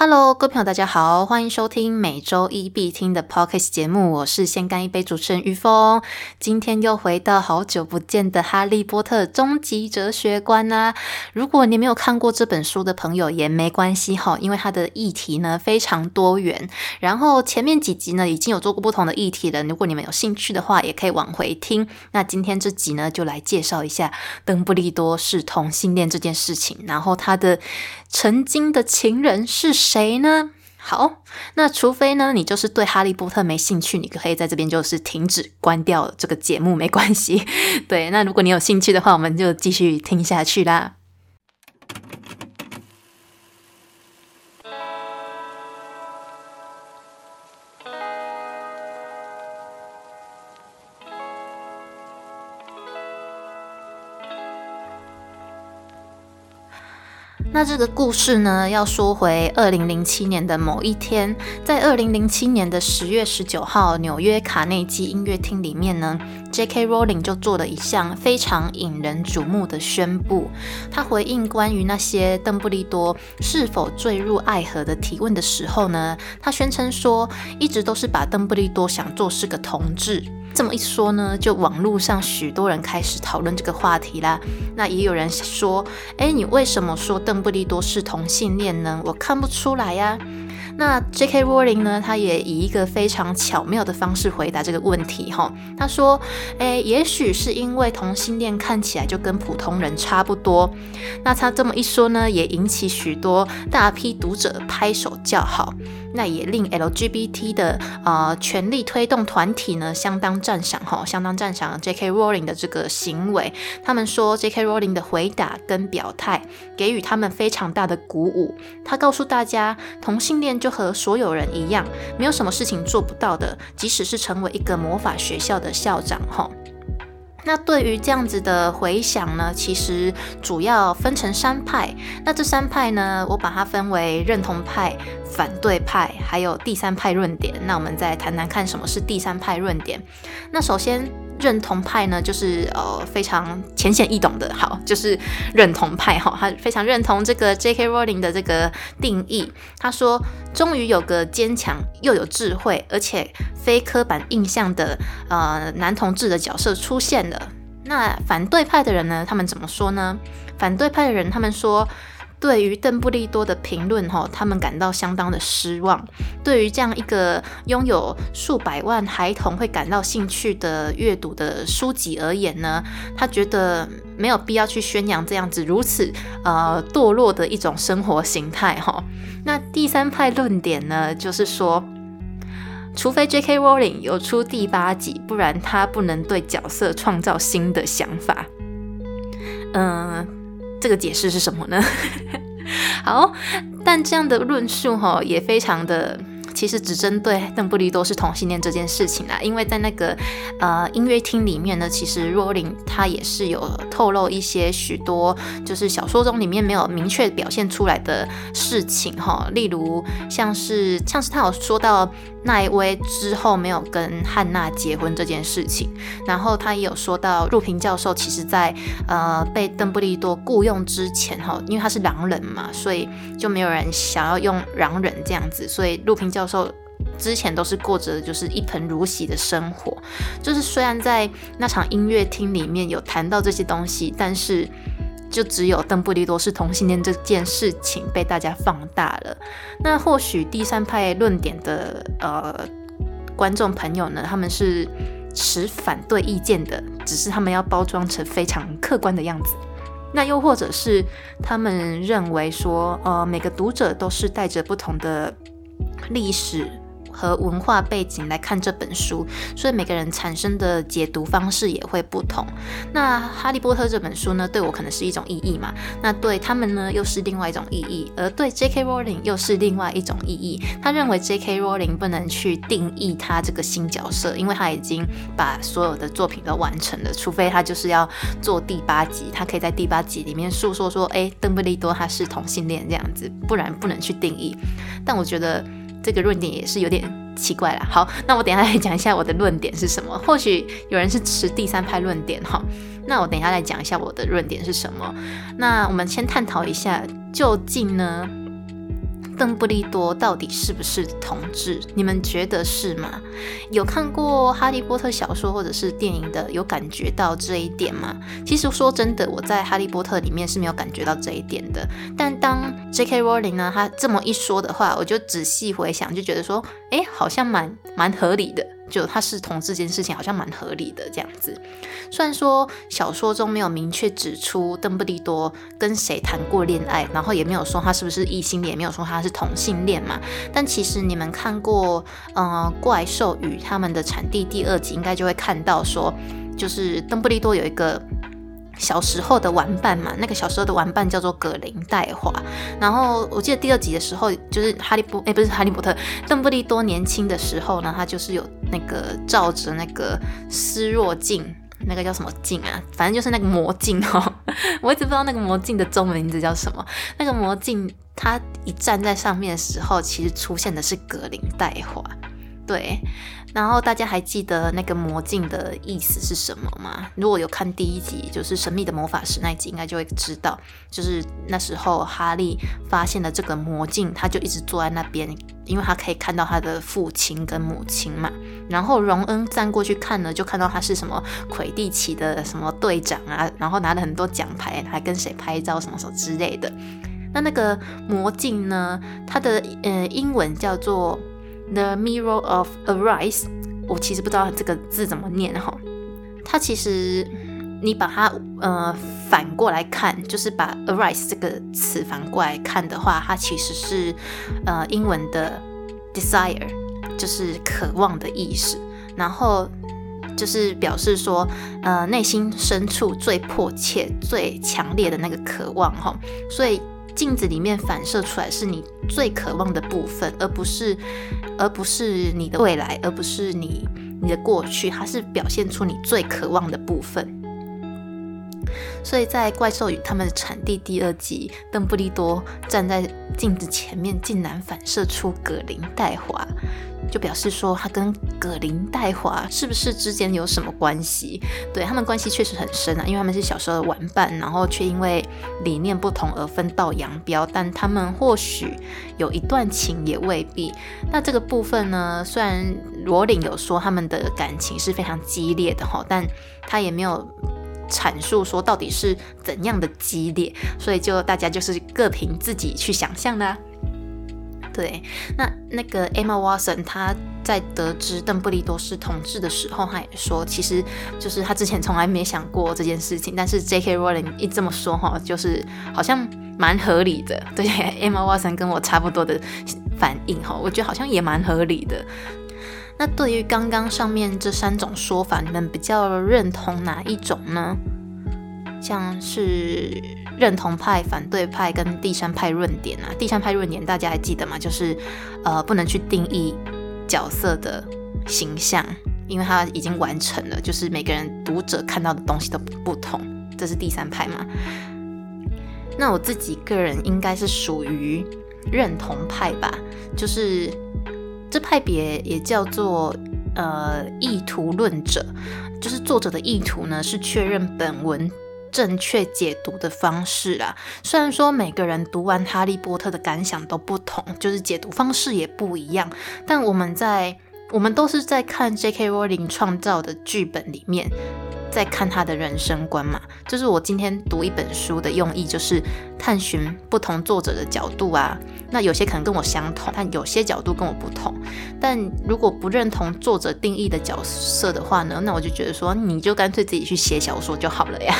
Hello，各位朋友，大家好，欢迎收听每周一必听的 Podcast 节目，我是先干一杯主持人于峰。今天又回到好久不见的《哈利波特终极哲学观》啦。如果你没有看过这本书的朋友也没关系哈，因为它的议题呢非常多元。然后前面几集呢已经有做过不同的议题了，如果你们有兴趣的话，也可以往回听。那今天这集呢，就来介绍一下邓布利多是同性恋这件事情，然后他的曾经的情人是。谁呢？好，那除非呢，你就是对哈利波特没兴趣，你可以在这边就是停止关掉这个节目，没关系。对，那如果你有兴趣的话，我们就继续听下去啦。那这个故事呢，要说回二零零七年的某一天，在二零零七年的十月十九号，纽约卡内基音乐厅里面呢，J.K. Rowling 就做了一项非常引人瞩目的宣布。他回应关于那些邓布利多是否坠入爱河的提问的时候呢，他宣称说，一直都是把邓布利多想做是个同志。这么一说呢，就网络上许多人开始讨论这个话题啦。那也有人说，哎，你为什么说邓布利多是同性恋呢？我看不出来呀。那 J.K. Rowling 呢？他也以一个非常巧妙的方式回答这个问题哈。他说：“诶，也许是因为同性恋看起来就跟普通人差不多。”那他这么一说呢，也引起许多大批读者拍手叫好。那也令 LGBT 的呃权力推动团体呢相当赞赏哈，相当赞赏 J.K. Rowling 的这个行为。他们说 J.K. Rowling 的回答跟表态给予他们非常大的鼓舞。他告诉大家，同性恋就和所有人一样，没有什么事情做不到的。即使是成为一个魔法学校的校长，哈。那对于这样子的回响呢，其实主要分成三派。那这三派呢，我把它分为认同派、反对派，还有第三派论点。那我们再谈谈看什么是第三派论点。那首先。认同派呢，就是呃非常浅显易懂的，好，就是认同派哈，他非常认同这个 J.K. Rowling 的这个定义。他说，终于有个坚强又有智慧，而且非刻板印象的呃男同志的角色出现了。那反对派的人呢，他们怎么说呢？反对派的人他们说。对于邓布利多的评论，哈，他们感到相当的失望。对于这样一个拥有数百万孩童会感到兴趣的阅读的书籍而言呢，他觉得没有必要去宣扬这样子如此呃堕落的一种生活形态，哈。那第三派论点呢，就是说，除非 J.K. Rowling 有出第八集，不然他不能对角色创造新的想法。嗯。这个解释是什么呢？好，但这样的论述哈也非常的，其实只针对邓布利多是同性恋这件事情啦。因为在那个呃音乐厅里面呢，其实若琳她也是有透露一些许多就是小说中里面没有明确表现出来的事情哈，例如像是像是他有说到。奈威之后没有跟汉娜结婚这件事情，然后他也有说到，陆平教授其实在呃被邓布利多雇佣之前哈，因为他是狼人嘛，所以就没有人想要用狼人这样子，所以陆平教授之前都是过着就是一盆如洗的生活，就是虽然在那场音乐厅里面有谈到这些东西，但是。就只有邓布利多是同性恋这件事情被大家放大了。那或许第三派论点的呃观众朋友呢，他们是持反对意见的，只是他们要包装成非常客观的样子。那又或者是他们认为说，呃，每个读者都是带着不同的历史。和文化背景来看这本书，所以每个人产生的解读方式也会不同。那《哈利波特》这本书呢，对我可能是一种意义嘛？那对他们呢，又是另外一种意义。而对 J.K. Rowling 又是另外一种意义。他认为 J.K. Rowling 不能去定义他这个新角色，因为他已经把所有的作品都完成了，除非他就是要做第八集，他可以在第八集里面诉说说，哎，邓布利多他是同性恋这样子，不然不能去定义。但我觉得。这个论点也是有点奇怪了。好，那我等下来讲一下我的论点是什么。或许有人是持第三派论点哈，那我等下来讲一下我的论点是什么。那我们先探讨一下，究竟呢邓布利多到底是不是同志？你们觉得是吗？有看过哈利波特小说或者是电影的，有感觉到这一点吗？其实说真的，我在哈利波特里面是没有感觉到这一点的。但当 J.K. Rowling 呢，他这么一说的话，我就仔细回想，就觉得说，哎，好像蛮蛮合理的。就他是同这件事情好像蛮合理的这样子，虽然说小说中没有明确指出邓布利多跟谁谈过恋爱，然后也没有说他是不是异性恋，也没有说他是同性恋嘛，但其实你们看过呃怪兽与他们的产地第二集，应该就会看到说，就是邓布利多有一个。小时候的玩伴嘛，那个小时候的玩伴叫做葛林戴华。然后我记得第二集的时候，就是哈利波，哎，不是哈利波特，邓布利多年轻的时候呢，他就是有那个照着那个斯若镜，那个叫什么镜啊？反正就是那个魔镜哦。我一直不知道那个魔镜的中文名字叫什么。那个魔镜，它一站在上面的时候，其实出现的是格林戴华。对，然后大家还记得那个魔镜的意思是什么吗？如果有看第一集，就是神秘的魔法师那一集，应该就会知道，就是那时候哈利发现了这个魔镜，他就一直坐在那边，因为他可以看到他的父亲跟母亲嘛。然后荣恩站过去看呢，就看到他是什么魁地奇的什么队长啊，然后拿了很多奖牌，还跟谁拍照什么什么之类的。那那个魔镜呢，它的呃英文叫做。The mirror of arise，我其实不知道这个字怎么念哈。它其实你把它呃反过来看，就是把 arise 这个词反过来看的话，它其实是呃英文的 desire，就是渴望的意思。然后就是表示说呃内心深处最迫切、最强烈的那个渴望哈。所以。镜子里面反射出来是你最渴望的部分，而不是，而不是你的未来，而不是你你的过去，它是表现出你最渴望的部分。所以在《怪兽与他们的产地》第二集，邓布利多站在镜子前面，竟然反射出葛林戴华。就表示说他跟葛林戴华是不是之间有什么关系？对他们关系确实很深啊，因为他们是小时候的玩伴，然后却因为理念不同而分道扬镳。但他们或许有一段情，也未必。那这个部分呢？虽然罗琳有说他们的感情是非常激烈的哈，但他也没有阐述说到底是怎样的激烈，所以就大家就是各凭自己去想象啦。对，那那个 Emma Watson，她在得知邓布利多是同志的时候，她也说，其实就是她之前从来没想过这件事情，但是 J.K. Rowling 一这么说哈，就是好像蛮合理的。对，Emma Watson 跟我差不多的反应哈，我觉得好像也蛮合理的。那对于刚刚上面这三种说法，你们比较认同哪一种呢？像是。认同派、反对派跟第三派论点啊，第三派论点大家还记得吗？就是呃，不能去定义角色的形象，因为它已经完成了，就是每个人读者看到的东西都不同，这是第三派嘛？那我自己个人应该是属于认同派吧，就是这派别也叫做呃意图论者，就是作者的意图呢是确认本文。正确解读的方式啦。虽然说每个人读完《哈利波特》的感想都不同，就是解读方式也不一样，但我们在我们都是在看 J.K. Rowling 创造的剧本里面。在看他的人生观嘛，就是我今天读一本书的用意，就是探寻不同作者的角度啊。那有些可能跟我相同，但有些角度跟我不同。但如果不认同作者定义的角色的话呢，那我就觉得说，你就干脆自己去写小说就好了呀。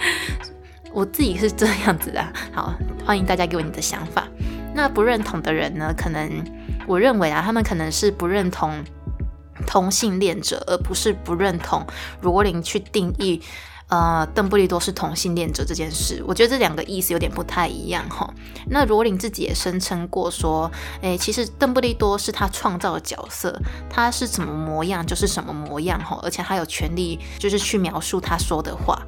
我自己是这样子的。好，欢迎大家给我你的想法。那不认同的人呢，可能我认为啊，他们可能是不认同。同性恋者，而不是不认同罗琳去定义，呃，邓布利多是同性恋者这件事。我觉得这两个意思有点不太一样哈。那罗琳自己也声称过说，诶，其实邓布利多是他创造的角色，他是什么模样就是什么模样哈，而且他有权利就是去描述他说的话。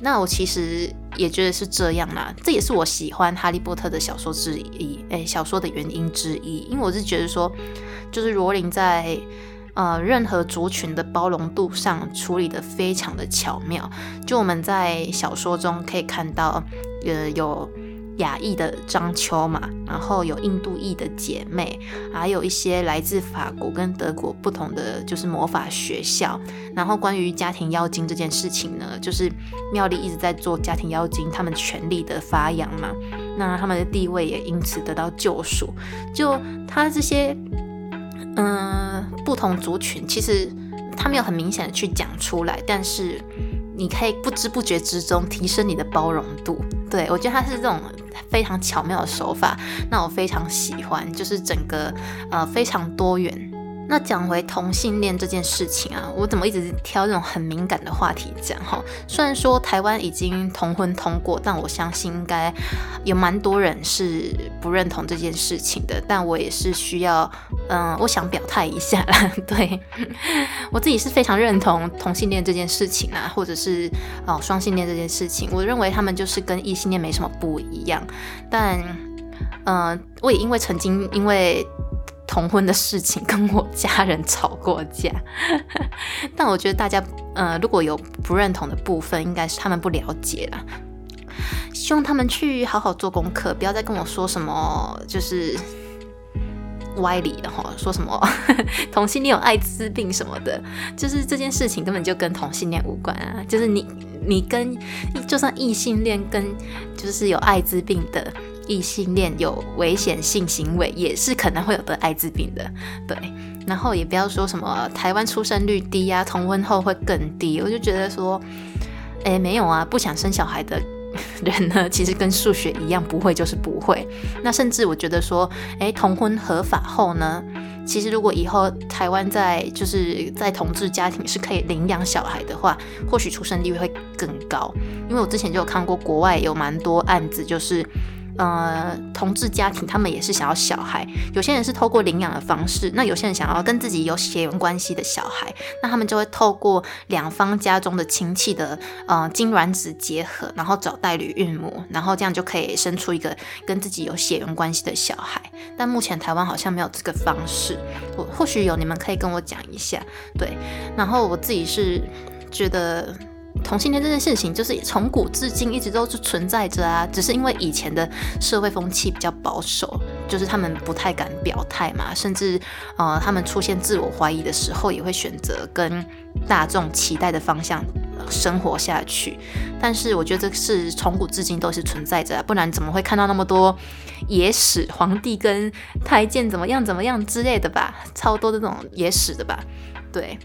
那我其实也觉得是这样啦，这也是我喜欢哈利波特的小说之一，诶，小说的原因之一，因为我是觉得说，就是罗琳在。呃，任何族群的包容度上处理的非常的巧妙。就我们在小说中可以看到，呃，有亚裔的张秋嘛，然后有印度裔的姐妹，还有一些来自法国跟德国不同的就是魔法学校。然后关于家庭妖精这件事情呢，就是妙丽一直在做家庭妖精他们权力的发扬嘛，那他们的地位也因此得到救赎。就他这些嗯不同族群，其实他没有很明显的去讲出来，但是你可以不知不觉之中提升你的包容度。对我觉得他是这种。非常巧妙的手法，那我非常喜欢，就是整个呃非常多元。那讲回同性恋这件事情啊，我怎么一直挑这种很敏感的话题讲哈？虽然说台湾已经同婚通过，但我相信应该有蛮多人是不认同这件事情的。但我也是需要，嗯，我想表态一下啦。对我自己是非常认同同性恋这件事情啊，或者是哦双性恋这件事情，我认为他们就是跟异性恋没什么不一样。但嗯，我也因为曾经因为。同婚的事情跟我家人吵过架，但我觉得大家呃如果有不认同的部分，应该是他们不了解啦。希望他们去好好做功课，不要再跟我说什么就是歪理的哈，说什么 同性恋有艾滋病什么的，就是这件事情根本就跟同性恋无关啊，就是你你跟就算异性恋跟就是有艾滋病的。异性恋有危险性行为，也是可能会有得艾滋病的，对。然后也不要说什么台湾出生率低呀，同婚后会更低。我就觉得说，哎，没有啊，不想生小孩的人呢，其实跟数学一样，不会就是不会。那甚至我觉得说，哎，同婚合法后呢，其实如果以后台湾在就是在同志家庭是可以领养小孩的话，或许出生率会更高。因为我之前就有看过国外有蛮多案子，就是。呃，同志家庭他们也是想要小孩，有些人是透过领养的方式，那有些人想要跟自己有血缘关系的小孩，那他们就会透过两方家中的亲戚的呃精卵子结合，然后找代理孕母，然后这样就可以生出一个跟自己有血缘关系的小孩。但目前台湾好像没有这个方式，我或许有，你们可以跟我讲一下。对，然后我自己是觉得。同性恋这件事情，就是从古至今一直都是存在着啊，只是因为以前的社会风气比较保守，就是他们不太敢表态嘛，甚至呃，他们出现自我怀疑的时候，也会选择跟大众期待的方向生活下去。但是我觉得这是从古至今都是存在着，不然怎么会看到那么多野史，皇帝跟太监怎么样怎么样之类的吧，超多这种野史的吧，对。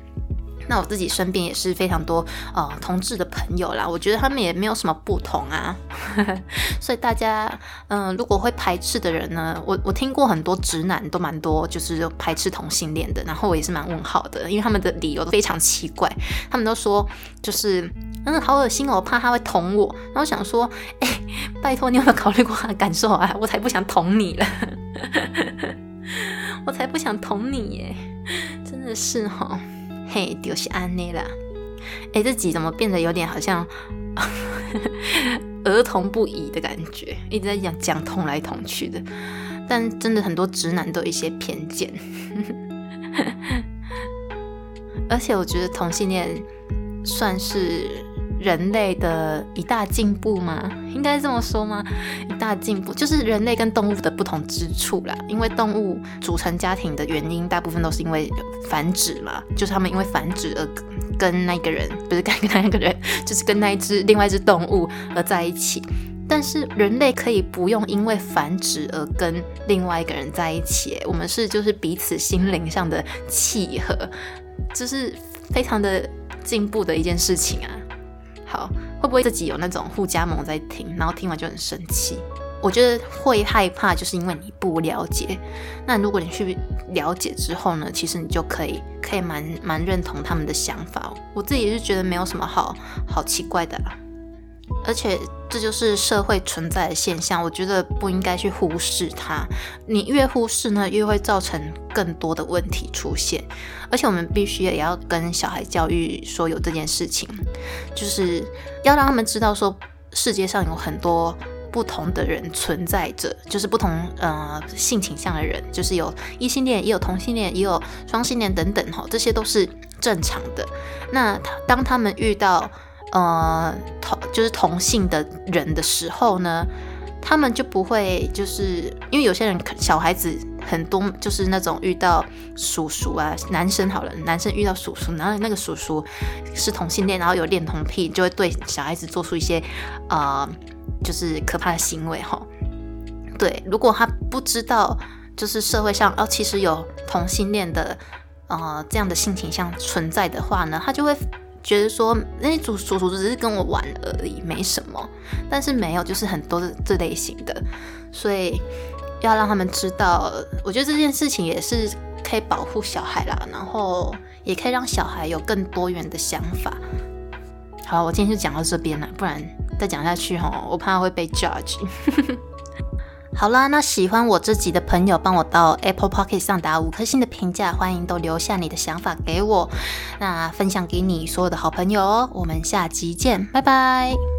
那我自己身边也是非常多呃同志的朋友啦，我觉得他们也没有什么不同啊，所以大家嗯如果会排斥的人呢，我我听过很多直男都蛮多就是排斥同性恋的，然后我也是蛮问号的，因为他们的理由都非常奇怪，他们都说就是嗯好恶心哦，我怕他会捅我，然后想说哎拜托你有没有考虑过他的感受啊，我才不想捅你了，我才不想捅你耶，真的是哈。嘿，就是安妮啦。哎，这集怎么变得有点好像 儿童不宜的感觉？一直在讲讲捅来捅去的，但真的很多直男都有一些偏见。而且我觉得同性恋算是。人类的一大进步吗？应该这么说吗？一大进步就是人类跟动物的不同之处啦。因为动物组成家庭的原因，大部分都是因为繁殖嘛，就是他们因为繁殖而跟那个人，不是跟那个人，就是跟那一只另外一只动物而在一起。但是人类可以不用因为繁殖而跟另外一个人在一起，我们是就是彼此心灵上的契合，这是非常的进步的一件事情啊。好，会不会自己有那种互加盟在听，然后听完就很生气？我觉得会害怕，就是因为你不了解。那如果你去了解之后呢，其实你就可以可以蛮蛮认同他们的想法。我自己是觉得没有什么好好奇怪的啦。而且这就是社会存在的现象，我觉得不应该去忽视它。你越忽视呢，越会造成更多的问题出现。而且我们必须也要跟小孩教育说有这件事情，就是要让他们知道说世界上有很多不同的人存在着，就是不同呃性倾向的人，就是有异性恋，也有同性恋，也有双性恋等等哈，这些都是正常的。那当他们遇到呃，同就是同性的人的时候呢，他们就不会就是因为有些人小孩子很多就是那种遇到叔叔啊，男生好了，男生遇到叔叔，然后那个叔叔是同性恋，然后有恋童癖，就会对小孩子做出一些呃就是可怕的行为哈。对，如果他不知道就是社会上哦其实有同性恋的呃这样的性倾向存在的话呢，他就会。觉得说那主叔叔只是跟我玩而已，没什么。但是没有，就是很多这类型的，所以要让他们知道。我觉得这件事情也是可以保护小孩啦，然后也可以让小孩有更多元的想法。好，我今天就讲到这边了，不然再讲下去哈，我怕会被 judge。好啦，那喜欢我这集的朋友，帮我到 Apple Pocket 上打五颗星的评价，欢迎都留下你的想法给我，那分享给你所有的好朋友哦。我们下集见，拜拜。